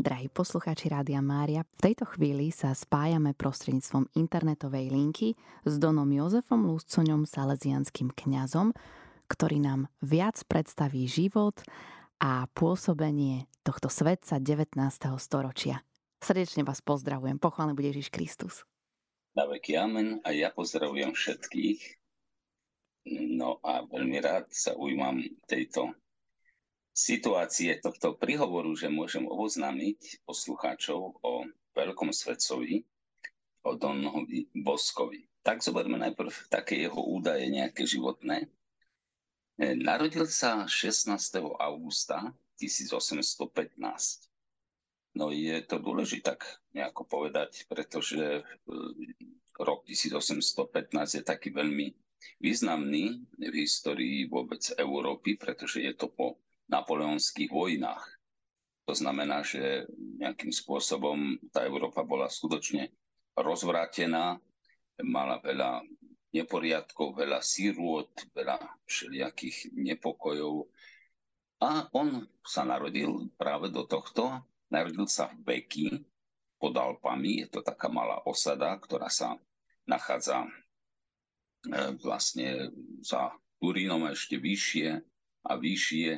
Drahí poslucháči Rádia Mária, v tejto chvíli sa spájame prostredníctvom internetovej linky s Donom Jozefom Lúscoňom, salesianským kňazom, ktorý nám viac predstaví život a pôsobenie tohto svetca 19. storočia. Srdečne vás pozdravujem. Pochválený bude Ježiš Kristus. Na amen a ja pozdravujem všetkých. No a veľmi rád sa ujímam tejto situácie tohto prihovoru, že môžem oboznámiť poslucháčov o veľkom svetcovi, o Donovi Boskovi. Tak zoberme najprv také jeho údaje nejaké životné. E, narodil sa 16. augusta 1815. No je to dôležité tak nejako povedať, pretože e, rok 1815 je taký veľmi významný v histórii vôbec Európy, pretože je to po napoleonských vojnách. To znamená, že nejakým spôsobom tá Európa bola skutočne rozvrátená, mala veľa neporiadkov, veľa sírôt, veľa všelijakých nepokojov. A on sa narodil práve do tohto. Narodil sa v Beky pod Alpami. Je to taká malá osada, ktorá sa nachádza e, vlastne za Turínom ešte vyššie a vyššie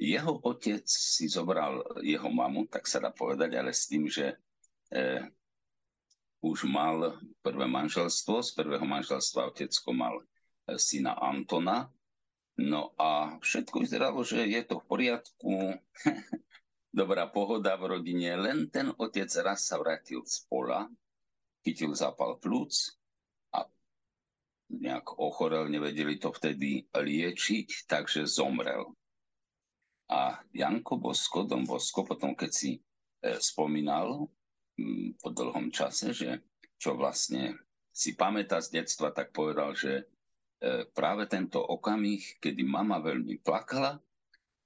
jeho otec si zobral jeho mamu, tak sa dá povedať, ale s tým, že e, už mal prvé manželstvo. Z prvého manželstva otecko mal e, syna Antona. No a všetko vyzeralo, že je to v poriadku, dobrá pohoda v rodine, len ten otec raz sa vrátil z pola, chytil zápal plúc a nejak ochorel, nevedeli to vtedy liečiť, takže zomrel. A Janko Bosko, Dom Bosko, potom keď si e, spomínal m, po dlhom čase, že čo vlastne si pamätá z detstva, tak povedal, že e, práve tento okamih, kedy mama veľmi plakala,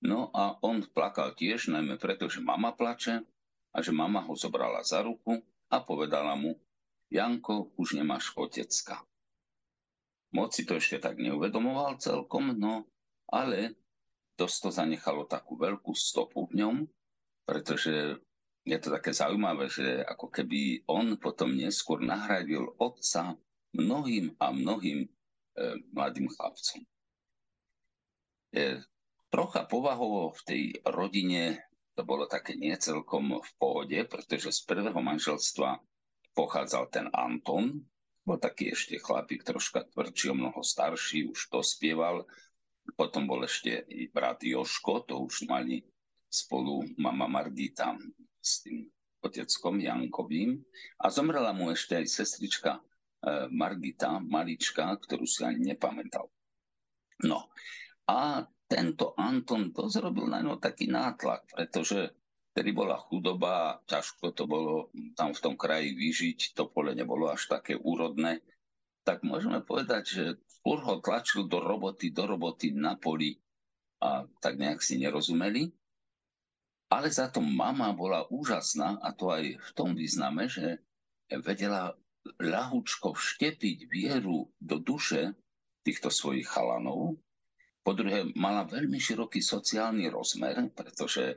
no a on plakal tiež, najmä preto, že mama plače a že mama ho zobrala za ruku a povedala mu, Janko, už nemáš otecka. Moc si to ešte tak neuvedomoval celkom, no ale dosť to zanechalo takú veľkú stopu v ňom, pretože je to také zaujímavé, že ako keby on potom neskôr nahradil otca mnohým a mnohým e, mladým chlapcom. E, trocha povahovo v tej rodine to bolo také niecelkom v pohode, pretože z prvého manželstva pochádzal ten Anton, bol taký ešte chlapík, troška tvrdší, o mnoho starší, už to spieval, potom bol ešte brat Joško, to už mali spolu mama Margita s tým oteckom Jankovým. A zomrela mu ešte aj sestrička e, Margita, malička, ktorú si ani nepamätal. No a tento Anton to zrobil na ňo taký nátlak, pretože vtedy bola chudoba, ťažko to bolo tam v tom kraji vyžiť, to pole nebolo až také úrodné tak môžeme povedať, že fur ho tlačil do roboty, do roboty na poli a tak nejak si nerozumeli. Ale za to mama bola úžasná a to aj v tom význame, že vedela ľahučko vštepiť vieru do duše týchto svojich chalanov. Po druhé, mala veľmi široký sociálny rozmer, pretože e,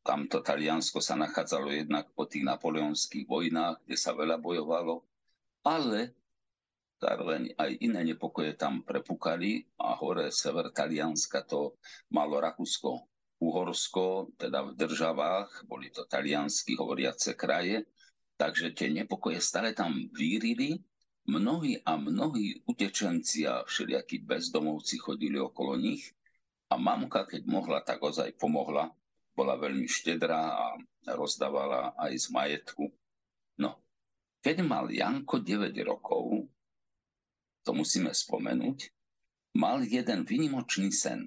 tamto Taliansko sa nachádzalo jednak po tých napoleonských vojnách, kde sa veľa bojovalo, ale Zároveň aj iné nepokoje tam prepukali a hore sever Talianska to malo Rakúsko, Uhorsko, teda v državách, boli to taliansky hovoriace kraje, takže tie nepokoje stále tam vírili. Mnohí a mnohí utečenci a všelijakí bezdomovci chodili okolo nich a mamka, keď mohla, tak ozaj pomohla. Bola veľmi štedrá a rozdávala aj z majetku. No, keď mal Janko 9 rokov, to musíme spomenúť, mal jeden vynimočný sen.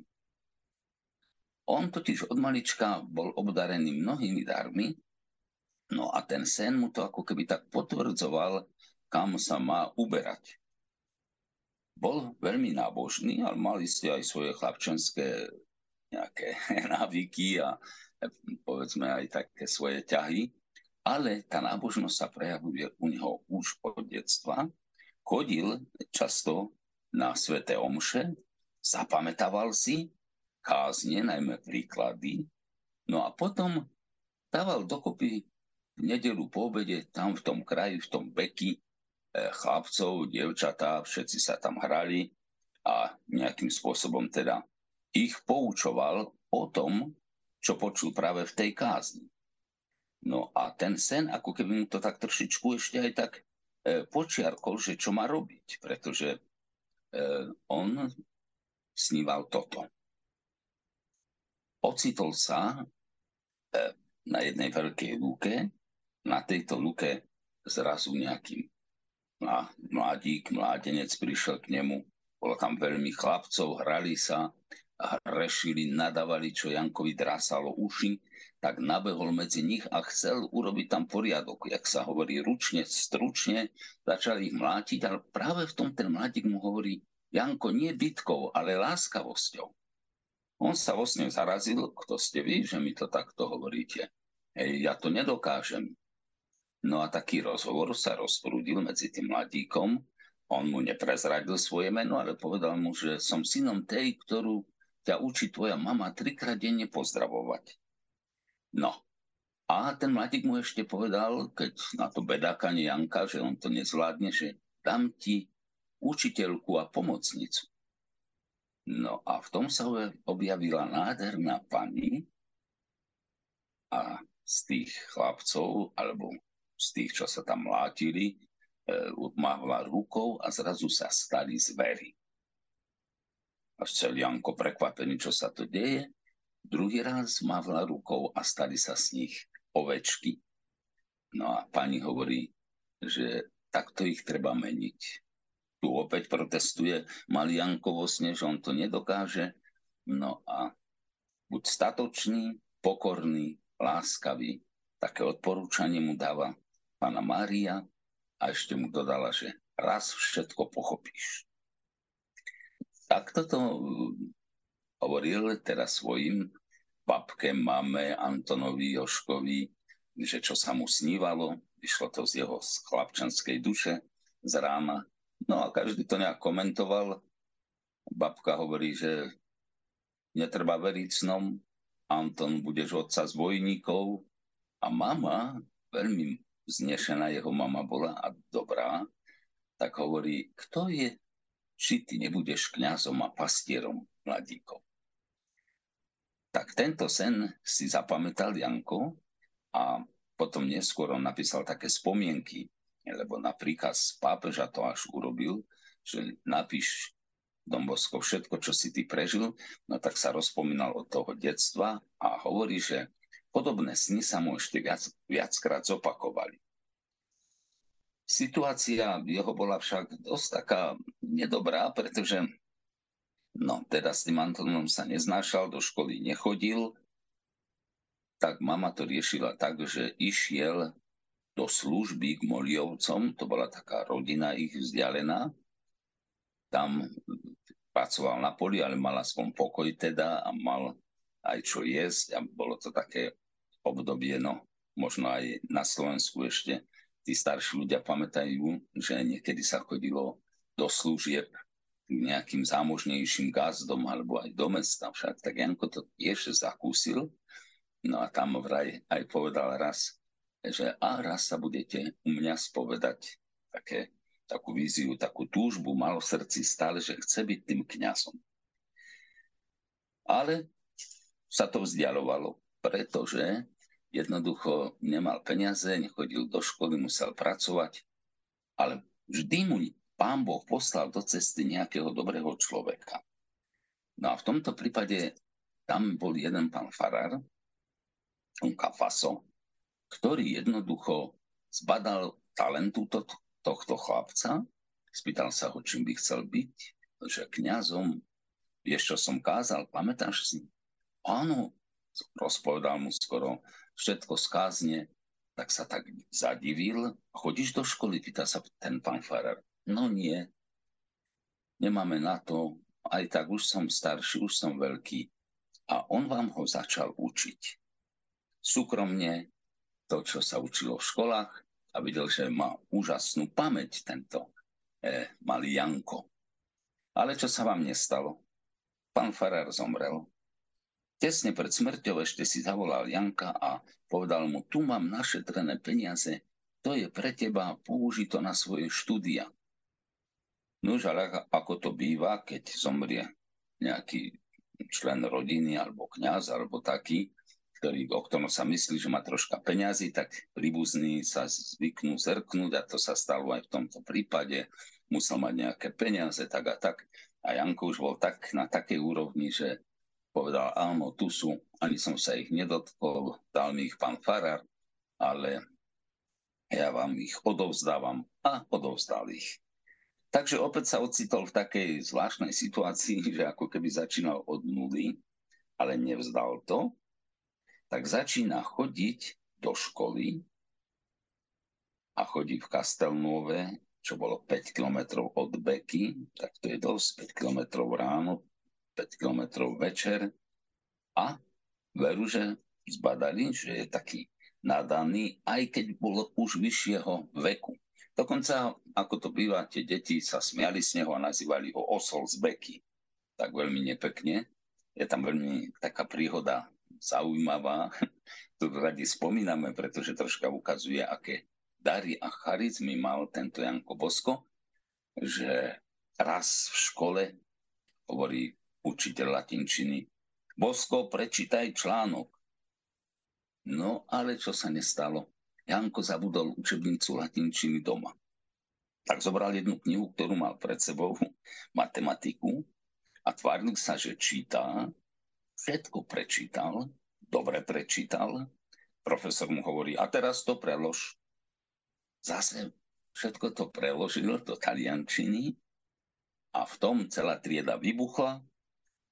On totiž od malička bol obdarený mnohými darmi, no a ten sen mu to ako keby tak potvrdzoval, kam sa má uberať. Bol veľmi nábožný, ale mal ste aj svoje chlapčenské nejaké návyky a povedzme aj také svoje ťahy, ale tá nábožnosť sa prejavuje u neho už od detstva chodil často na sveté omše, zapamätával si kázne, najmä príklady, no a potom dával dokopy v nedelu po obede tam v tom kraji, v tom beky, eh, chlapcov, dievčatá, všetci sa tam hrali a nejakým spôsobom teda ich poučoval o tom, čo počul práve v tej kázni. No a ten sen, ako keby mu to tak trošičku ešte aj tak počiarkol, že čo má robiť, pretože e, on sníval toto. Ocitol sa e, na jednej veľkej lúke, na tejto lúke zrazu nejaký mladík, mládenec prišiel k nemu, bolo tam veľmi chlapcov, hrali sa, rešili, nadávali, čo Jankovi drásalo uši, tak nabehol medzi nich a chcel urobiť tam poriadok, jak sa hovorí, ručne, stručne, začali ich mlátiť, ale práve v tom ten mladík mu hovorí, Janko, nie bitkou, ale láskavosťou. On sa vlastne zarazil, kto ste vy, že mi to takto hovoríte. Hej, ja to nedokážem. No a taký rozhovor sa rozprúdil medzi tým mladíkom. On mu neprezradil svoje meno, ale povedal mu, že som synom tej, ktorú ťa učí tvoja mama trikrát denne pozdravovať. No. A ten mladík mu ešte povedal, keď na to bedákanie Janka, že on to nezvládne, že dám ti učiteľku a pomocnicu. No a v tom sa objavila nádherná pani a z tých chlapcov, alebo z tých, čo sa tam mlátili, e, mávla rukou a zrazu sa stali zvery. A chcel Janko prekvapený, čo sa to deje. Druhý raz mávla rukou a stali sa z nich ovečky. No a pani hovorí, že takto ich treba meniť tu opäť protestuje malý Janko vo sne, že on to nedokáže. No a buď statočný, pokorný, láskavý. Také odporúčanie mu dáva pána Mária a ešte mu dodala, že raz všetko pochopíš. Tak toto hovoril teraz svojim babke, mame, Antonovi, Joškovi, že čo sa mu snívalo, vyšlo to z jeho chlapčanskej duše z rána, No a každý to nejak komentoval. Babka hovorí, že netreba veriť snom, Anton budeš otca z bojníkov. A mama, veľmi znešená jeho mama bola a dobrá, tak hovorí, kto je, či ty nebudeš kňazom a pastierom mladíkov. Tak tento sen si zapamätal Janko a potom neskôr on napísal také spomienky lebo na príkaz pápeža to až urobil, že napíš Dombosko všetko, čo si ty prežil, no tak sa rozpomínal od toho detstva a hovorí, že podobné sny sa mu ešte viac, viackrát zopakovali. Situácia jeho bola však dosť taká nedobrá, pretože no, teda s tým Antonom sa neznášal, do školy nechodil, tak mama to riešila tak, že išiel do služby k Moliovcom, to bola taká rodina ich vzdialená. Tam pracoval na poli, ale mal aspoň pokoj teda a mal aj čo jesť a bolo to také obdobie, no možno aj na Slovensku ešte tí starší ľudia pamätajú, že niekedy sa chodilo do služieb nejakým zámožnejším gazdom alebo aj do mesta však, tak Janko to tiež zakúsil. No a tam vraj aj povedal raz, že a raz sa budete u mňa spovedať také, takú víziu, takú túžbu mal v srdci stále, že chce byť tým kňazom. Ale sa to vzdialovalo, pretože jednoducho nemal peniaze, nechodil do školy, musel pracovať, ale vždy mu pán Boh poslal do cesty nejakého dobrého človeka. No a v tomto prípade tam bol jeden pán farár, un Kafaso, ktorý jednoducho zbadal talentu to, tohto chlapca, spýtal sa ho, čím by chcel byť, že kňazom, vieš, čo som kázal, pamätáš si? Áno, rozpovedal mu skoro všetko skázne, tak sa tak zadivil. Chodíš do školy, pýta sa ten pán farár. No nie, nemáme na to, aj tak už som starší, už som veľký. A on vám ho začal učiť. Súkromne, to, čo sa učilo v školách a videl, že má úžasnú pamäť tento e, malý Janko. Ale čo sa vám nestalo? Pán Farár zomrel tesne pred smrťou ešte si zavolal Janka a povedal mu, tu mám našetrené peniaze, to je pre teba, použi to na svoje štúdia. No ale ako to býva, keď zomrie nejaký člen rodiny alebo kňaz alebo taký, ktorý, o ktorom sa myslí, že má troška peňazí, tak príbuzní sa zvyknú zrknúť a to sa stalo aj v tomto prípade. Musel mať nejaké peniaze, tak a tak. A Janko už bol tak na takej úrovni, že povedal, áno, tu sú, ani som sa ich nedotkol, dal mi ich pán Farar, ale ja vám ich odovzdávam a odovzdal ich. Takže opäť sa ocitol v takej zvláštnej situácii, že ako keby začínal od nuly, ale nevzdal to, tak začína chodiť do školy a chodí v Kastelnove, čo bolo 5 kilometrov od Beky, tak to je dosť, 5 kilometrov ráno, 5 kilometrov večer. A veru, že zbadali, že je taký nadaný, aj keď bol už vyššieho veku. Dokonca, ako to býva, tie deti sa smiali z neho a nazývali ho osol z beky. Tak veľmi nepekne. Je tam veľmi taká príhoda zaujímavá, ktorú radi spomíname, pretože troška ukazuje, aké dary a charizmy mal tento Janko Bosko, že raz v škole hovorí učiteľ latinčiny, Bosko, prečítaj článok. No ale čo sa nestalo? Janko zabudol učebnicu latinčiny doma. Tak zobral jednu knihu, ktorú mal pred sebou, matematiku, a tváril sa, že číta, všetko prečítal, dobre prečítal. Profesor mu hovorí, a teraz to prelož. Zase všetko to preložil do taliančiny a v tom celá trieda vybuchla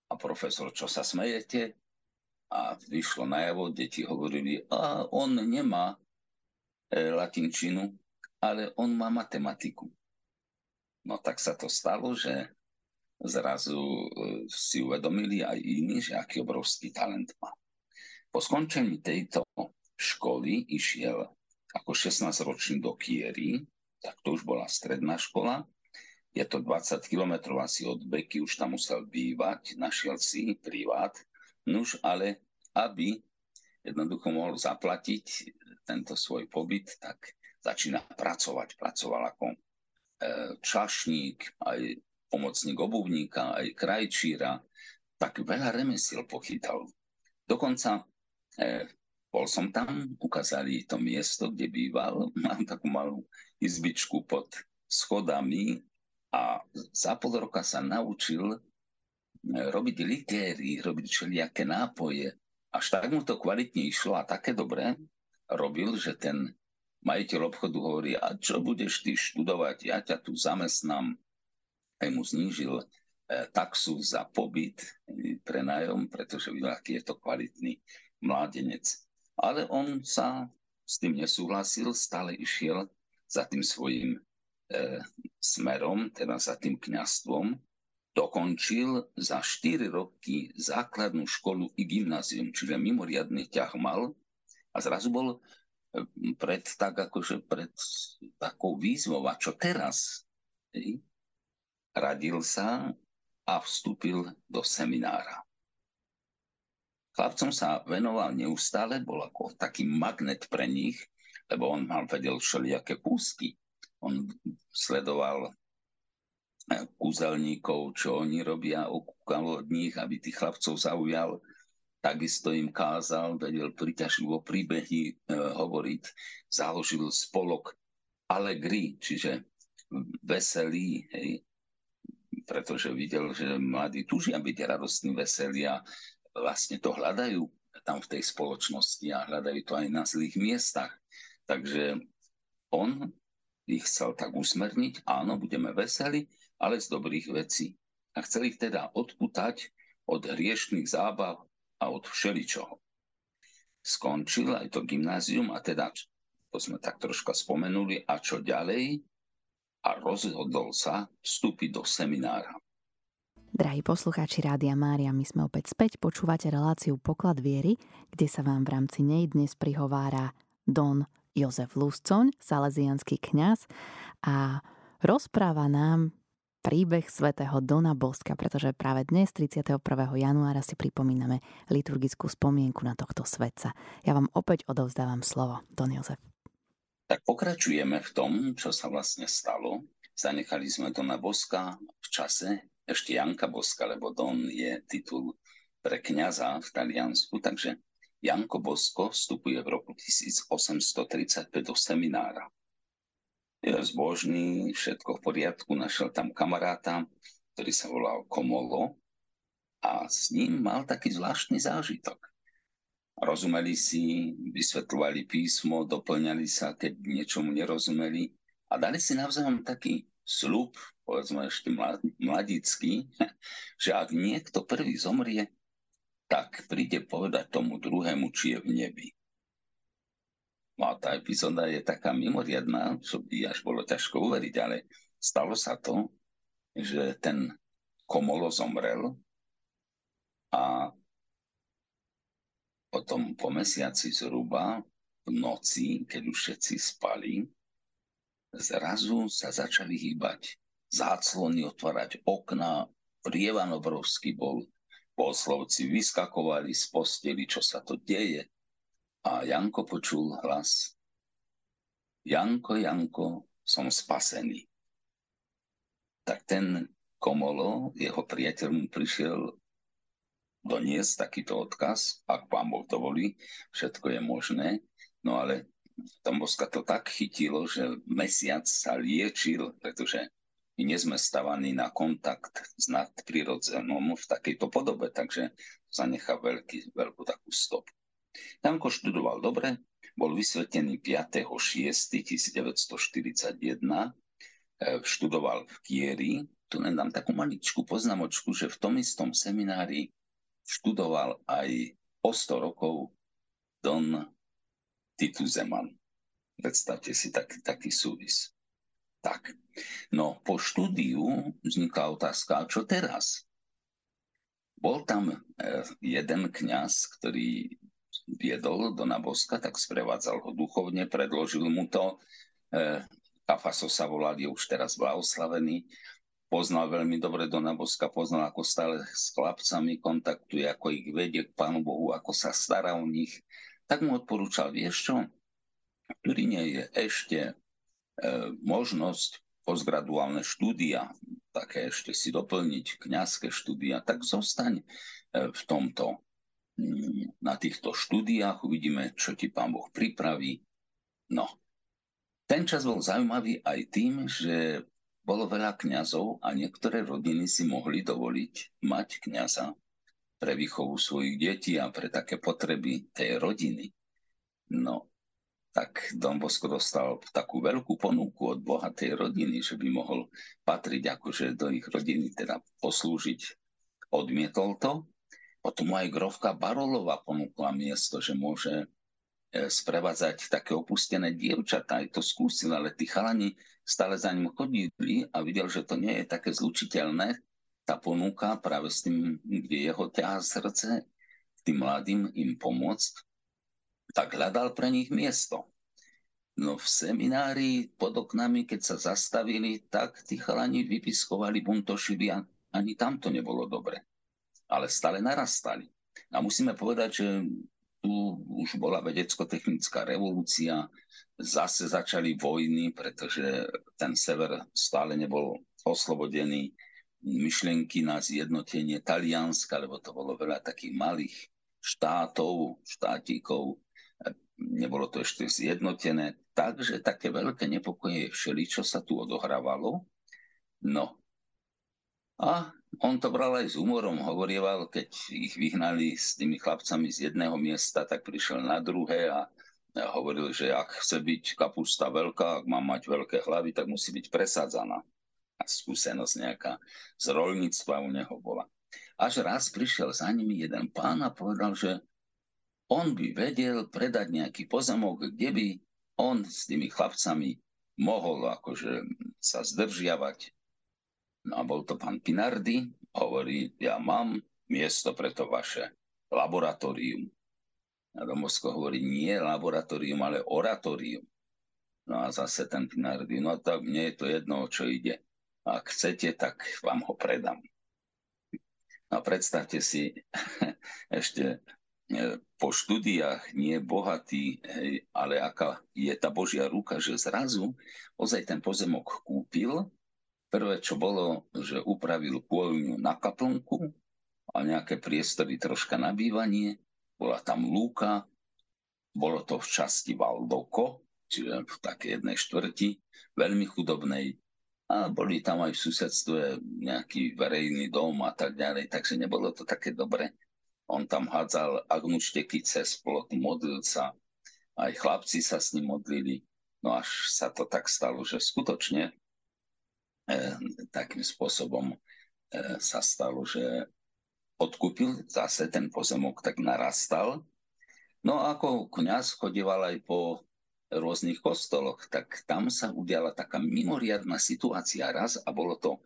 a profesor, čo sa smejete? A vyšlo najavo, deti hovorili, a on nemá latinčinu, ale on má matematiku. No tak sa to stalo, že zrazu e, si uvedomili aj iní, že aký obrovský talent má. Po skončení tejto školy išiel ako 16-ročný do Kiery, tak to už bola stredná škola. Je to 20 kilometrov asi od Beky, už tam musel bývať, našiel si privát. Nuž, ale aby jednoducho mohol zaplatiť tento svoj pobyt, tak začína pracovať. Pracoval ako e, čašník, aj pomocník obuvníka, aj krajčíra, tak veľa remesiel pochytal. Dokonca e, bol som tam, ukázali to miesto, kde býval, mám takú malú izbičku pod schodami a za pol roka sa naučil e, robiť litéry, robiť všelijaké nápoje. Až tak mu to kvalitne išlo a také dobré, robil, že ten majiteľ obchodu hovorí, a čo budeš ty študovať, ja ťa tu zamestnám. Aj mu znížil e, taxu za pobyt, e, pre nájom, pretože videl, aký je to kvalitný mládenec. Ale on sa s tým nesúhlasil, stále išiel za tým svojim e, smerom, teda za tým kňastvom. Dokončil za 4 roky základnú školu i gymnázium, čiže mimoriadný ťah mal a zrazu bol eh, pred, tak akože pred takou výzvou, a čo teraz? Hej? Radil sa a vstúpil do seminára. Chlapcom sa venoval neustále, bol ako taký magnet pre nich, lebo on mal vedel všelijaké kúsky. On sledoval kúzelníkov, čo oni robia, okúkal od nich, aby tých chlapcov zaujal. Takisto im kázal, vedel priťažlivo príbehy e, hovoriť, založil spolok Allegri, čiže veselý, hej, pretože videl, že mladí tužia byť radostní, veselí a vlastne to hľadajú tam v tej spoločnosti a hľadajú to aj na zlých miestach. Takže on ich chcel tak usmerniť, áno, budeme veseli, ale z dobrých vecí. A chcel ich teda odputať od hriešných zábav, a od všeličoho. Skončil aj to gymnázium a teda, to sme tak troška spomenuli, a čo ďalej? A rozhodol sa vstúpiť do seminára. Drahí poslucháči Rádia Mária, my sme opäť späť, počúvate reláciu Poklad viery, kde sa vám v rámci nej dnes prihovára Don Jozef Luscoň, salesianský kňaz a rozpráva nám príbeh svätého Dona Boska, pretože práve dnes, 31. januára, si pripomíname liturgickú spomienku na tohto svetca. Ja vám opäť odovzdávam slovo, Don Jozef. Tak pokračujeme v tom, čo sa vlastne stalo. Zanechali sme Dona Boska v čase ešte Janka Boska, lebo Don je titul pre kniaza v Taliansku, takže Janko Bosko vstupuje v roku 1835 do seminára je zbožný, všetko v poriadku, našiel tam kamaráta, ktorý sa volal Komolo a s ním mal taký zvláštny zážitok. Rozumeli si, vysvetľovali písmo, doplňali sa, keď niečomu nerozumeli a dali si navzájom taký slub, povedzme ešte mladický, že ak niekto prvý zomrie, tak príde povedať tomu druhému, či je v nebi. No a tá epizóda je taká mimoriadná, čo by až bolo ťažko uveriť, ale stalo sa to, že ten Komolo zomrel a potom po mesiaci zhruba v noci, keď už všetci spali, zrazu sa začali hýbať záclony, otvárať okna, prievan obrovský bol, poslovci vyskakovali z posteli, čo sa to deje. A Janko počul hlas. Janko, Janko, som spasený. Tak ten Komolo, jeho priateľ mu prišiel doniesť takýto odkaz, ak pán Boh dovolí, všetko je možné. No ale Tomboska to tak chytilo, že mesiac sa liečil, pretože my nie sme stavaní na kontakt s nadprirodzenom v takejto podobe, takže zanechá veľký, veľkú takú stopu. Janko študoval dobre, bol vysvetený 5.6.1941, e, študoval v Kieri. Tu len dám takú maličkú poznamočku, že v tom istom seminári študoval aj o 100 rokov Don Titu Zeman. Predstavte si taký, taký súvis. Tak, no po štúdiu vznikla otázka, čo teraz? Bol tam e, jeden kňaz, ktorý viedol do Naboska, tak sprevádzal ho duchovne, predložil mu to. E, Kafaso sa volal, je už teraz blahoslavený. Poznal veľmi dobre do Naboska, poznal, ako stále s chlapcami kontaktuje, ako ich vedie k Pánu Bohu, ako sa stará o nich. Tak mu odporúčal, vieš čo, v Turíne je ešte možnosť postgraduálne štúdia, také ešte si doplniť kňazské štúdia, tak zostaň e, v tomto na týchto štúdiách, uvidíme, čo ti pán Boh pripraví. No, ten čas bol zaujímavý aj tým, že bolo veľa kňazov a niektoré rodiny si mohli dovoliť mať kňaza pre výchovu svojich detí a pre také potreby tej rodiny. No, tak Don Bosco dostal takú veľkú ponuku od bohatej rodiny, že by mohol patriť akože do ich rodiny, teda poslúžiť. Odmietol to, potom aj Grovka Barolová ponúkla miesto, že môže e, sprevádzať také opustené dievčatá. Aj to skúsil, ale tí chalani stále za ním chodili a videl, že to nie je také zlučiteľné, tá ponuka práve s tým, kde jeho ťahá srdce, tým mladým im pomôcť, tak hľadal pre nich miesto. No v seminári pod oknami, keď sa zastavili, tak tí chalani vypiskovali buntošili a ani tam to nebolo dobre ale stále narastali. A musíme povedať, že tu už bola vedecko-technická revolúcia, zase začali vojny, pretože ten sever stále nebol oslobodený myšlienky na zjednotenie Talianska, lebo to bolo veľa takých malých štátov, štátikov, nebolo to ešte zjednotené, takže také veľké nepokoje všeli, čo sa tu odohrávalo. No a on to bral aj s humorom, hovorieval, keď ich vyhnali s tými chlapcami z jedného miesta, tak prišiel na druhé a hovoril, že ak chce byť kapusta veľká, ak má mať veľké hlavy, tak musí byť presádzaná. A skúsenosť nejaká z rolníctva u neho bola. Až raz prišiel za nimi jeden pán a povedal, že on by vedel predať nejaký pozemok, kde by on s tými chlapcami mohol akože sa zdržiavať No a bol to pán Pinardi, hovorí, ja mám miesto pre to vaše laboratórium. A Domovsko hovorí, nie laboratórium, ale oratórium. No a zase ten Pinardi, no tak mne je to jedno, čo ide. Ak chcete, tak vám ho predám. No predstavte si, ešte po štúdiách nie bohatý, hej, ale aká je tá Božia ruka, že zrazu ozaj ten pozemok kúpil. Prvé, čo bolo, že upravil pôľňu na kaplnku a nejaké priestory troška na bývanie. Bola tam lúka, bolo to v časti Valdoko, čiže v takej jednej štvrti, veľmi chudobnej a boli tam aj v susedstve nejaký verejný dom a tak ďalej, takže nebolo to také dobre. On tam hádzal agnušteky cez plot, modlil sa, aj chlapci sa s ním modlili. No až sa to tak stalo, že skutočne e, takým spôsobom e, sa stalo, že odkúpil zase ten pozemok, tak narastal. No a ako kňaz chodieval aj po rôznych kostoloch, tak tam sa udiala taká mimoriadná situácia raz a bolo to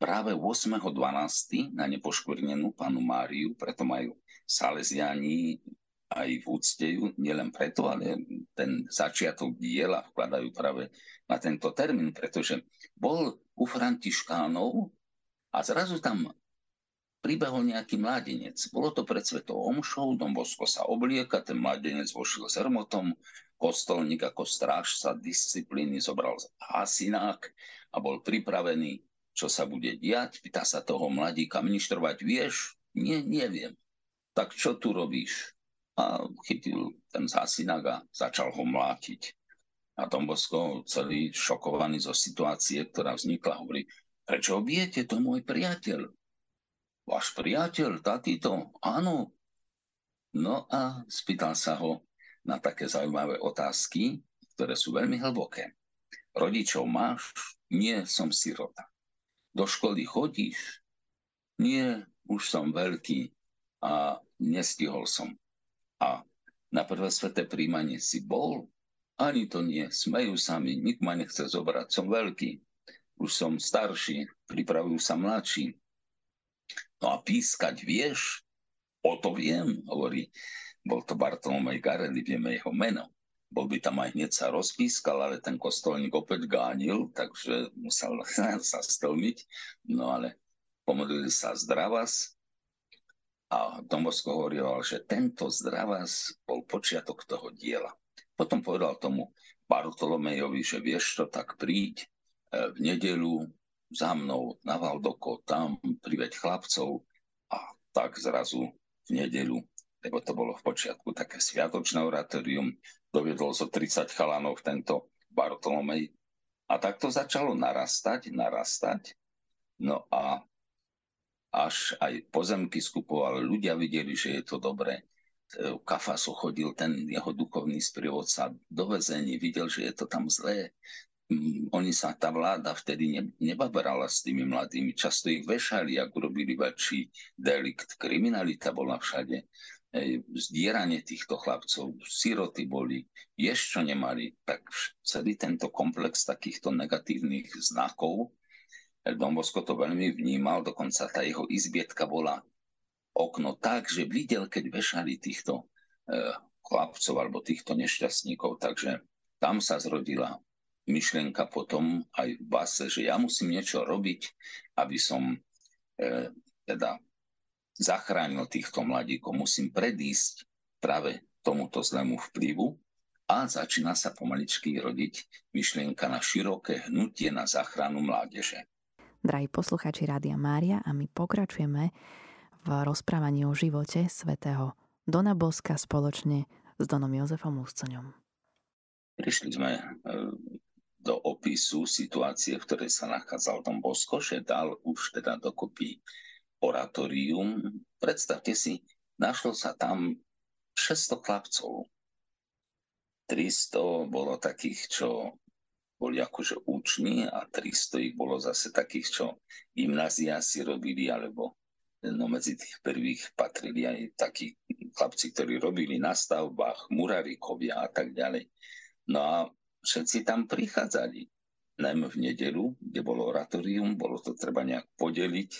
práve 8.12. na nepoškvrnenú panu Máriu, preto majú Salesiani aj v úcte ju, nielen preto, ale ten začiatok diela vkladajú práve na tento termín, pretože bol u Františkánov a zrazu tam pribehol nejaký mládenec. Bolo to pred svetou omšou, Dom Bosko sa oblieka, ten mládenec vošiel s hrmotom, kostolník ako strážca disciplíny zobral hasinák a bol pripravený, čo sa bude diať. Pýta sa toho mladíka, ministrovať vieš? Nie, neviem. Tak čo tu robíš? A chytil ten hasinák a začal ho mlátiť. A Bosko celý šokovaný zo situácie, ktorá vznikla, hovorí, prečo ho bijete, to môj priateľ. Váš priateľ, takýto? Áno. No a spýtal sa ho, na také zaujímavé otázky, ktoré sú veľmi hlboké. Rodičov máš? Nie, som sirota. Do školy chodíš? Nie, už som veľký a nestihol som. A na prvé sveté príjmanie si bol? Ani to nie, smejú sa mi, nik ma nechce zobrať, som veľký. Už som starší, pripravujú sa mladší. No a pískať vieš? O to viem, hovorí bol to Bartolomej Garely, vieme jeho meno. Bol by tam aj hneď sa rozpískal, ale ten kostolník opäť gánil, takže musel sa stelmiť. No ale pomodlili sa zdravas a Dombosko hovoril, že tento zdravas bol počiatok toho diela. Potom povedal tomu Bartolomejovi, že vieš čo, tak príď e, v nedelu za mnou na Valdoko, tam priveď chlapcov a tak zrazu v nedelu lebo to bolo v počiatku také sviatočné oratórium, doviedol zo 30 chalanov tento Bartolomej. A tak to začalo narastať, narastať. No a až aj pozemky skupovali, ľudia videli, že je to dobré. U Kafasu chodil ten jeho duchovný sprievodca do väzení, videl, že je to tam zlé. Mm, oni sa, tá vláda vtedy ne, nebaberala s tými mladými, často ich vešali, ak urobili väčší delikt. Kriminalita bola všade zdieranie týchto chlapcov, siroty boli, ešte nemali, tak celý tento komplex takýchto negatívnych znakov, Don Bosco to veľmi vnímal, dokonca tá jeho izbietka bola okno tak, že videl, keď vešali týchto e, chlapcov alebo týchto nešťastníkov, takže tam sa zrodila myšlienka potom aj v base, že ja musím niečo robiť, aby som e, teda zachránil týchto mladíkov. Musím predísť práve tomuto zlému vplyvu a začína sa pomaličky rodiť myšlienka na široké hnutie na záchranu mládeže. Drahí posluchači Rádia Mária a my pokračujeme v rozprávaní o živote svätého Dona Boska spoločne s Donom Jozefom Úscoňom. Prišli sme e, do opisu situácie, v ktorej sa nachádzal Don Bosko, že dal už teda dokopy oratórium. Predstavte si, našlo sa tam 600 chlapcov. 300 bolo takých, čo boli akože úční a 300 ich bolo zase takých, čo gymnázia si robili, alebo no medzi tých prvých patrili aj takí chlapci, ktorí robili na stavbách, murarikovia a tak ďalej. No a všetci tam prichádzali, najmä v nedelu, kde bolo oratórium, bolo to treba nejak podeliť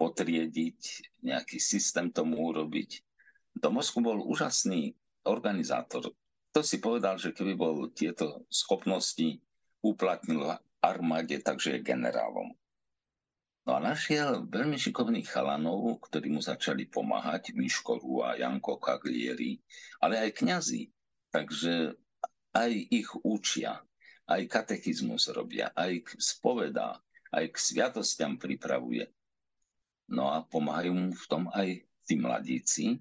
potriediť, nejaký systém tomu urobiť. Domosku bol úžasný organizátor. To si povedal, že keby bol tieto schopnosti uplatnil armáde, takže je generálom. No a našiel veľmi šikovných chalanov, ktorí mu začali pomáhať, Miško a Janko Kaglieri, ale aj kňazi. Takže aj ich učia, aj katechizmus robia, aj spovedá, aj k sviatostiam pripravuje. No a pomáhajú mu v tom aj tí mladíci.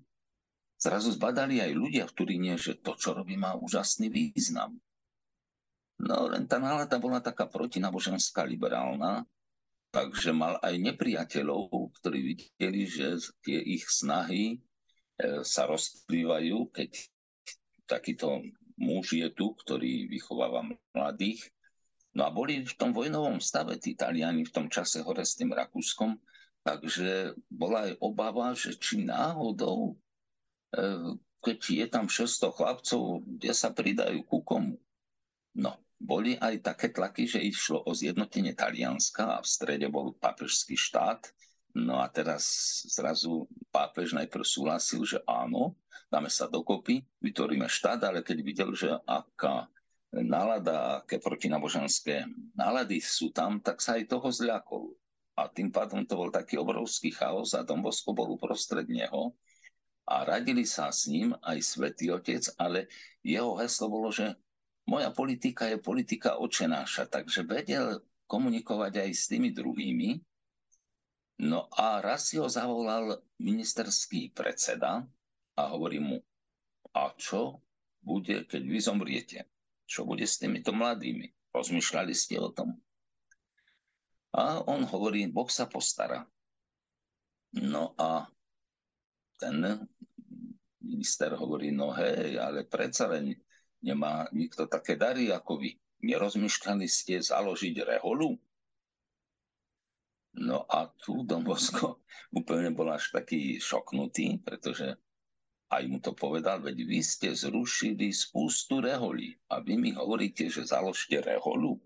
Zrazu zbadali aj ľudia v Turíne, že to, čo robí, má úžasný význam. No len tá nálada bola taká protinaboženská, liberálna, takže mal aj nepriateľov, ktorí videli, že tie ich snahy e, sa rozplývajú, keď takýto muž je tu, ktorý vychováva mladých. No a boli v tom vojnovom stave tí Taliani v tom čase hore s tým Rakúskom, takže bola aj obava, že či náhodou, e, keď je tam 600 chlapcov, kde sa pridajú ku komu. No, boli aj také tlaky, že išlo o zjednotenie Talianska a v strede bol papežský štát. No a teraz zrazu pápež najprv súhlasil, že áno, dáme sa dokopy, vytvoríme štát, ale keď videl, že aká nálada, aké protinaboženské nálady sú tam, tak sa aj toho zľakol. A tým pádom to bol taký obrovský chaos a Don bol uprostred neho a radili sa s ním aj Svetý Otec, ale jeho heslo bolo, že moja politika je politika očenáša, takže vedel komunikovať aj s tými druhými. No a raz si ho zavolal ministerský predseda a hovorí mu, a čo bude, keď vy zomriete? Čo bude s týmito mladými? Rozmýšľali ste o tom? A on hovorí, Boh sa postará. No a ten minister hovorí, no hej, ale predsa len nemá nikto také dary ako vy. Nerozmýšľali ste založiť reholu? No a tu Don Bosco úplne bol až taký šoknutý, pretože aj mu to povedal, veď vy ste zrušili spústu reholí a vy mi hovoríte, že založte reholu.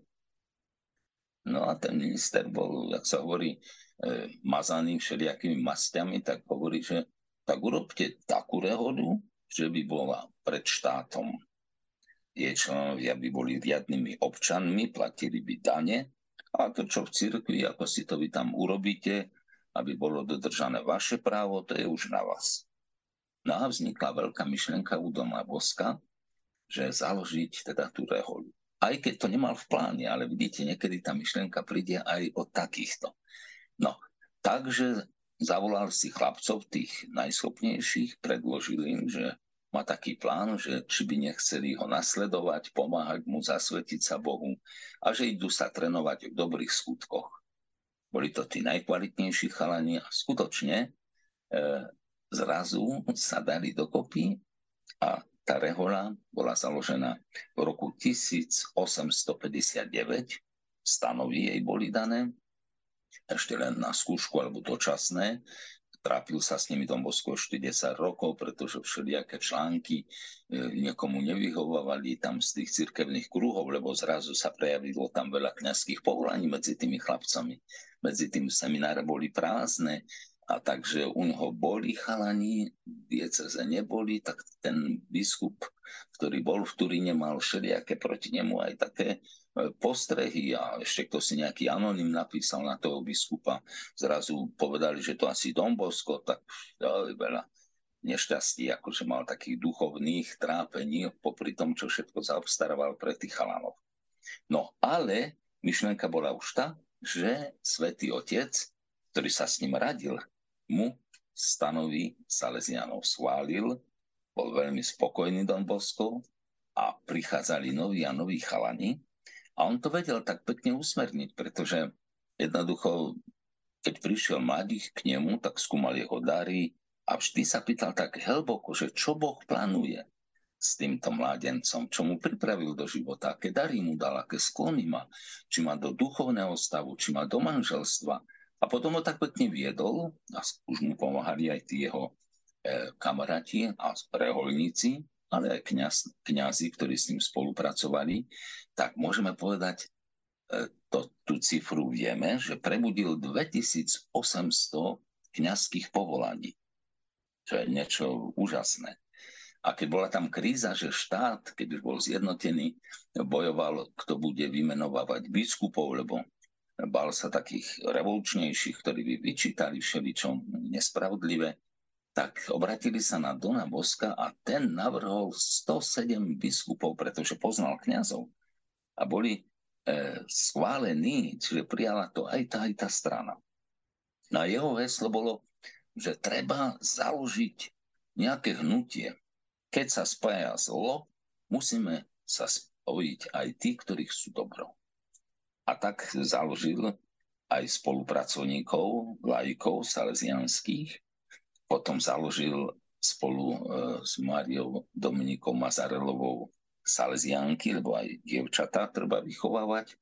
No a ten minister bol, jak sa hovorí, e, mazaný všelijakými mastiami, tak hovorí, že tak urobte takú reholu, že by bola pred štátom. Jej členovia by boli riadnymi občanmi, platili by dane a to, čo v cirkvi, ako si to vy tam urobíte, aby bolo dodržané vaše právo, to je už na vás. No a vznikla veľká myšlienka u Doma Boska, že založiť teda tú reholu. Aj keď to nemal v pláne, ale vidíte, niekedy tá myšlienka príde aj od takýchto. No, takže zavolal si chlapcov, tých najschopnejších, predložil im, že má taký plán, že či by nechceli ho nasledovať, pomáhať mu zasvetiť sa Bohu a že idú sa trénovať v dobrých skutkoch. Boli to tí najkvalitnejší chalani a skutočne e, zrazu sa dali dokopy a tá rehola bola založená v roku 1859. Stanovy jej boli dané, ešte len na skúšku alebo dočasné. Trápil sa s nimi Don Bosco ešte 10 rokov, pretože všelijaké články e, niekomu nevyhovovali tam z tých cirkevných kruhov, lebo zrazu sa prejavilo tam veľa kňazských povolaní medzi tými chlapcami. Medzi tým semináre boli prázdne, a takže u neho boli chalani, dieceze neboli, tak ten biskup, ktorý bol v Turíne, mal všelijaké proti nemu aj také e, postrehy a ešte kto si nejaký anonym napísal na toho biskupa, zrazu povedali, že to asi Don Bosco, tak veľa nešťastí, akože mal takých duchovných trápení popri tom, čo všetko zaobstaroval pre tých chalanov. No ale myšlenka bola už tá, že svätý Otec, ktorý sa s ním radil, mu stanovy Salesianov schválil, bol veľmi spokojný Don Bosco a prichádzali noví a noví chalani. A on to vedel tak pekne usmerniť, pretože jednoducho, keď prišiel mladých k nemu, tak skúmal jeho dary a vždy sa pýtal tak hlboko, že čo Boh plánuje s týmto mládencom, čo mu pripravil do života, aké dary mu dal, aké sklony má, či má do duchovného stavu, či má do manželstva, a potom ho tak pekne viedol a už mu pomáhali aj tí jeho e, kamaráti a reholníci, ale aj kňaz, kňazi, ktorí s ním spolupracovali, tak môžeme povedať, e, to, tú cifru vieme, že prebudil 2800 kňazských povolaní, čo je niečo úžasné. A keď bola tam kríza, že štát, keď už bol zjednotený, bojoval, kto bude vymenovávať biskupov, lebo bal sa takých revolučnejších, ktorí by vyčítali všeličo nespravodlivé, tak obratili sa na Dona Boska a ten navrhol 107 biskupov, pretože poznal kňazov. A boli e, schválení, čiže prijala to aj tá, aj tá strana. No a jeho heslo bolo, že treba založiť nejaké hnutie. Keď sa spája zlo, musíme sa spojiť aj tí, ktorí sú dobro. A tak založil aj spolupracovníkov, lajkov salesianských, potom založil spolu e, s Máriou Dominikou Mazarelovou Salesianky, lebo aj dievčatá treba vychovávať.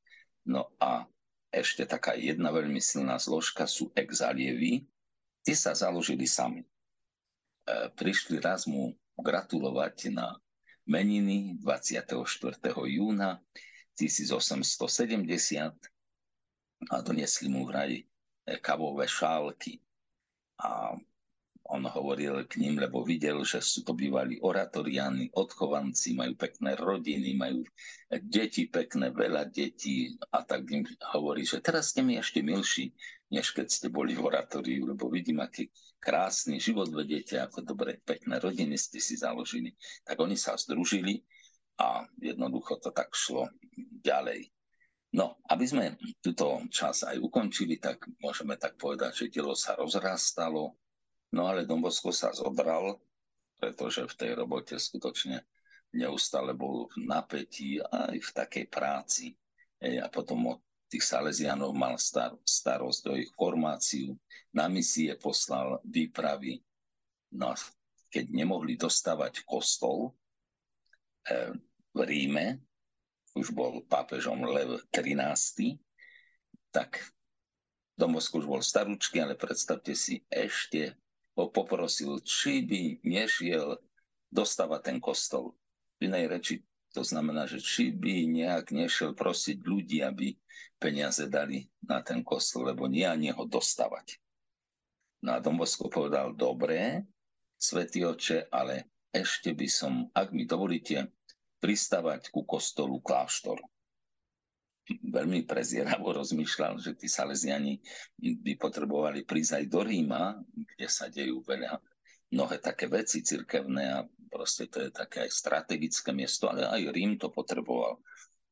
No a ešte taká jedna veľmi silná zložka sú exalievi. Tí sa založili sami. E, prišli raz mu gratulovať na meniny 24. júna 1870 a donesli mu vraj kavové šálky. A on hovoril k ním, lebo videl, že sú to bývalí oratoriáni, odchovanci, majú pekné rodiny, majú deti pekné, veľa detí a tak im hovorí, že teraz ste mi ešte milší, než keď ste boli v oratóriu, lebo vidím, aký krásny život vedete, ako dobre, pekné rodiny ste si založili. Tak oni sa združili a jednoducho to tak šlo ďalej. No, aby sme túto čas aj ukončili, tak môžeme tak povedať, že dielo sa rozrastalo, No ale Dombosko sa zobral, pretože v tej robote skutočne neustále bol v napätí aj v takej práci. A potom od tých Salesianov mal star- starosť o ich formáciu, na misie poslal výpravy. No a keď nemohli dostávať kostol v Ríme, už bol pápežom Lev 13., tak Dombosko už bol starúčky, ale predstavte si, ešte ho poprosil, či by nešiel dostávať ten kostol. V inej reči to znamená, že či by nejak nešiel prosiť ľudí, aby peniaze dali na ten kostol, lebo nie ani ho dostávať. No a Dombosko povedal, dobré, svätý oče, ale ešte by som, ak mi dovolíte, pristávať ku kostolu kláštoru veľmi prezieravo rozmýšľal, že tí Salesiani by potrebovali prísť aj do Ríma, kde sa dejú veľa mnohé také veci cirkevné a proste to je také aj strategické miesto, ale aj Rím to potreboval.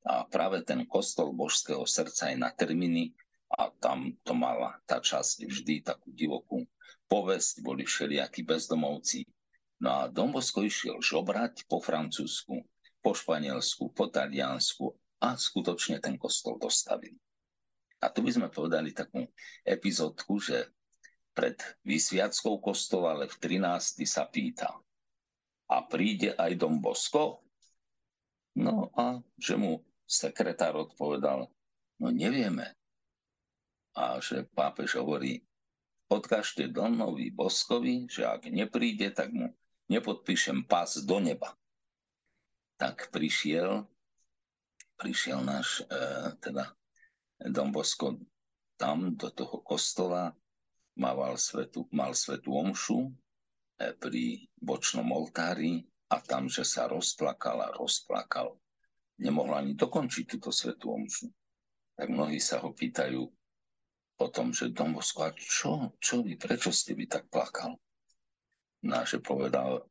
A práve ten kostol božského srdca je na termíny a tam to mala tá časť vždy takú divokú povesť, boli všelijakí bezdomovci. No a Dombosko išiel žobrať po Francúzsku, po Španielsku, po Taliansku a skutočne ten kostol dostavili. A tu by sme povedali takú epizódku, že pred vysviackou kostola ale v 13. sa pýta a príde aj Dom? No a že mu sekretár odpovedal, no nevieme. A že pápež hovorí, odkažte Donovi Boskovi, že ak nepríde, tak mu nepodpíšem pás do neba. Tak prišiel prišiel náš e, teda Don Bosco tam do toho kostola, mal svetu, mal svetú omšu e, pri bočnom oltári a tam, že sa rozplakal a rozplakal. Nemohol ani dokončiť túto svetú omšu. Tak mnohí sa ho pýtajú o tom, že Don Bosco, a čo, čo vy, prečo ste by tak plakal? No že povedal,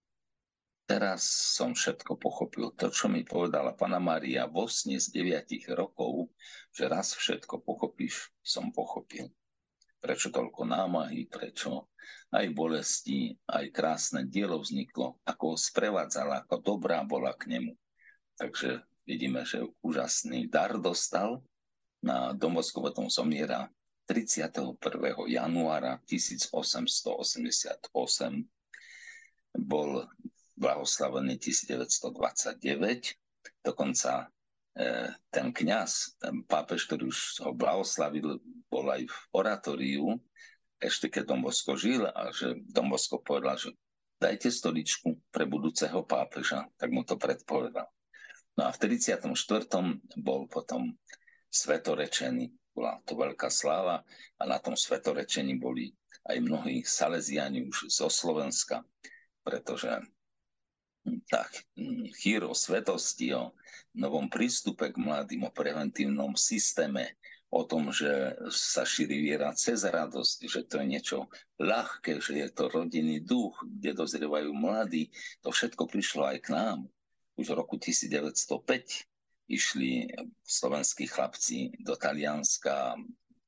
Teraz som všetko pochopil. To, čo mi povedala pana Maria vo sne z 9 rokov, že raz všetko pochopíš, som pochopil. Prečo toľko námahy, prečo aj bolesti, aj krásne dielo vzniklo, ako ho sprevádzala, ako dobrá bola k nemu. Takže vidíme, že úžasný dar dostal. Na Domosko potom zomiera 31. januára 1888 bol blahoslavený 1929. Dokonca e, ten kňaz, ten pápež, ktorý už ho blahoslavil, bol aj v oratóriu, ešte keď Dombosko žil a že Dombosko povedal, že dajte stoličku pre budúceho pápeža, tak mu to predpovedal. No a v 34. bol potom svetorečený, bola to veľká sláva a na tom svetorečení boli aj mnohí Salesiani už zo Slovenska, pretože tak chýr o svetosti, o novom prístupe k mladým, o preventívnom systéme o tom, že sa šíri viera cez radosť, že to je niečo ľahké, že je to rodinný duch, kde dozrievajú mladí. To všetko prišlo aj k nám. Už v roku 1905 išli slovenskí chlapci do Talianska,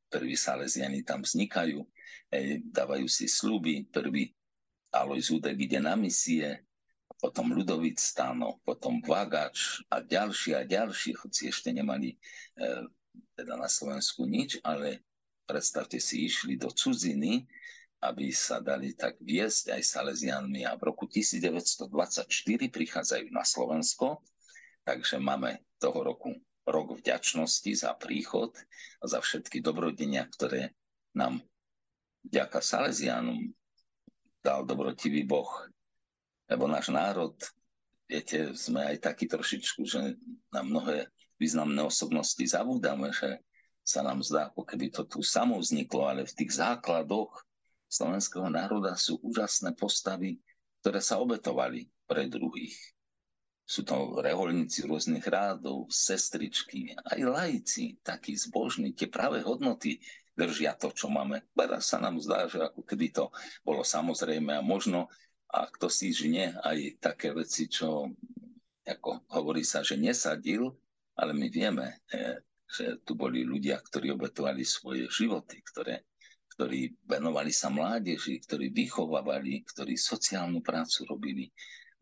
prví Salesiani tam vznikajú, dávajú si sluby, prvý Alois Udek ide na misie, potom Ludovic Stano, potom Vagač a ďalší a ďalší, hoci ešte nemali e, teda na Slovensku nič, ale predstavte si, išli do cudziny, aby sa dali tak viesť aj Salesianmi. A v roku 1924 prichádzajú na Slovensko, takže máme toho roku rok vďačnosti za príchod a za všetky dobrodenia, ktoré nám vďaka Salesianom dal dobrotivý Boh. Lebo náš národ, viete, sme aj takí trošičku, že na mnohé významné osobnosti zabúdame, že sa nám zdá, ako keby to tu samo vzniklo, ale v tých základoch slovenského národa sú úžasné postavy, ktoré sa obetovali pre druhých. Sú to reholníci rôznych rádov, sestričky, aj laici, takí zbožní, tie práve hodnoty držia to, čo máme. Teraz sa nám zdá, že ako keby to bolo samozrejme a možno, a kto si žne aj také veci, čo ako hovorí sa, že nesadil, ale my vieme, e, že tu boli ľudia, ktorí obetovali svoje životy, ktoré, ktorí venovali sa mládeži, ktorí vychovávali, ktorí sociálnu prácu robili.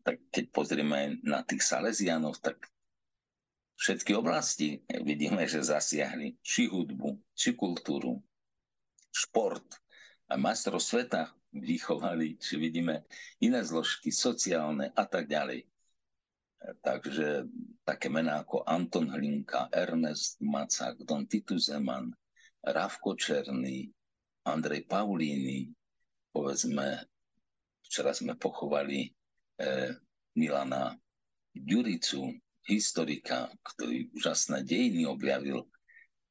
Tak keď pozrieme na tých Salesianov, tak všetky oblasti vidíme, že zasiahli či hudbu, či kultúru, šport a majstrov sveta vychovali, či vidíme iné zložky sociálne a tak ďalej. Takže také mená ako Anton Hlinka, Ernest Macak, Don Titus Zeman, Ravko Černý, Andrej Paulíny, povedzme, včera sme pochovali eh, Milana Ďuricu, historika, ktorý úžasné dejiny objavil,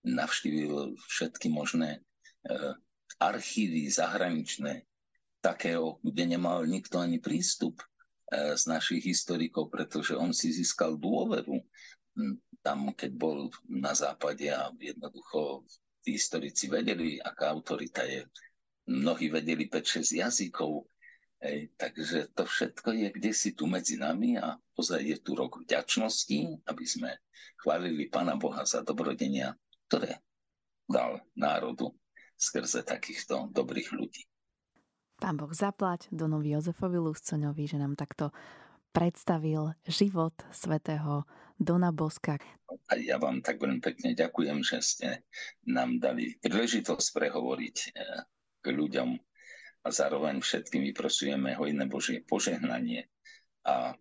navštívil všetky možné eh, archívy zahraničné, takého, kde nemal nikto ani prístup E, z našich historikov, pretože on si získal dôveru tam, keď bol na západe a jednoducho tí historici vedeli, aká autorita je. Mnohí vedeli 5-6 jazykov, Ej, takže to všetko je kde si tu medzi nami a pozaj je tu rok vďačnosti, aby sme chválili Pána Boha za dobrodenia, ktoré dal národu skrze takýchto dobrých ľudí. Pán Boh zaplať Donovi Jozefovi Luscoňovi, že nám takto predstavil život svätého Dona Boska. A ja vám tak veľmi pekne ďakujem, že ste nám dali príležitosť prehovoriť eh, k ľuďom a zároveň všetkým vyprosujeme hojné Božie požehnanie a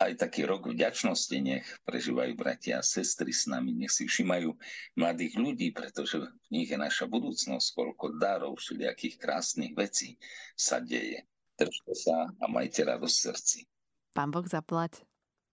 aj taký rok vďačnosti nech prežívajú bratia a sestry s nami, nech si všimajú mladých ľudí, pretože v nich je naša budúcnosť, koľko darov, všelijakých krásnych vecí sa deje. Držte sa a majte radosť v srdci. Pán Boh zaplať.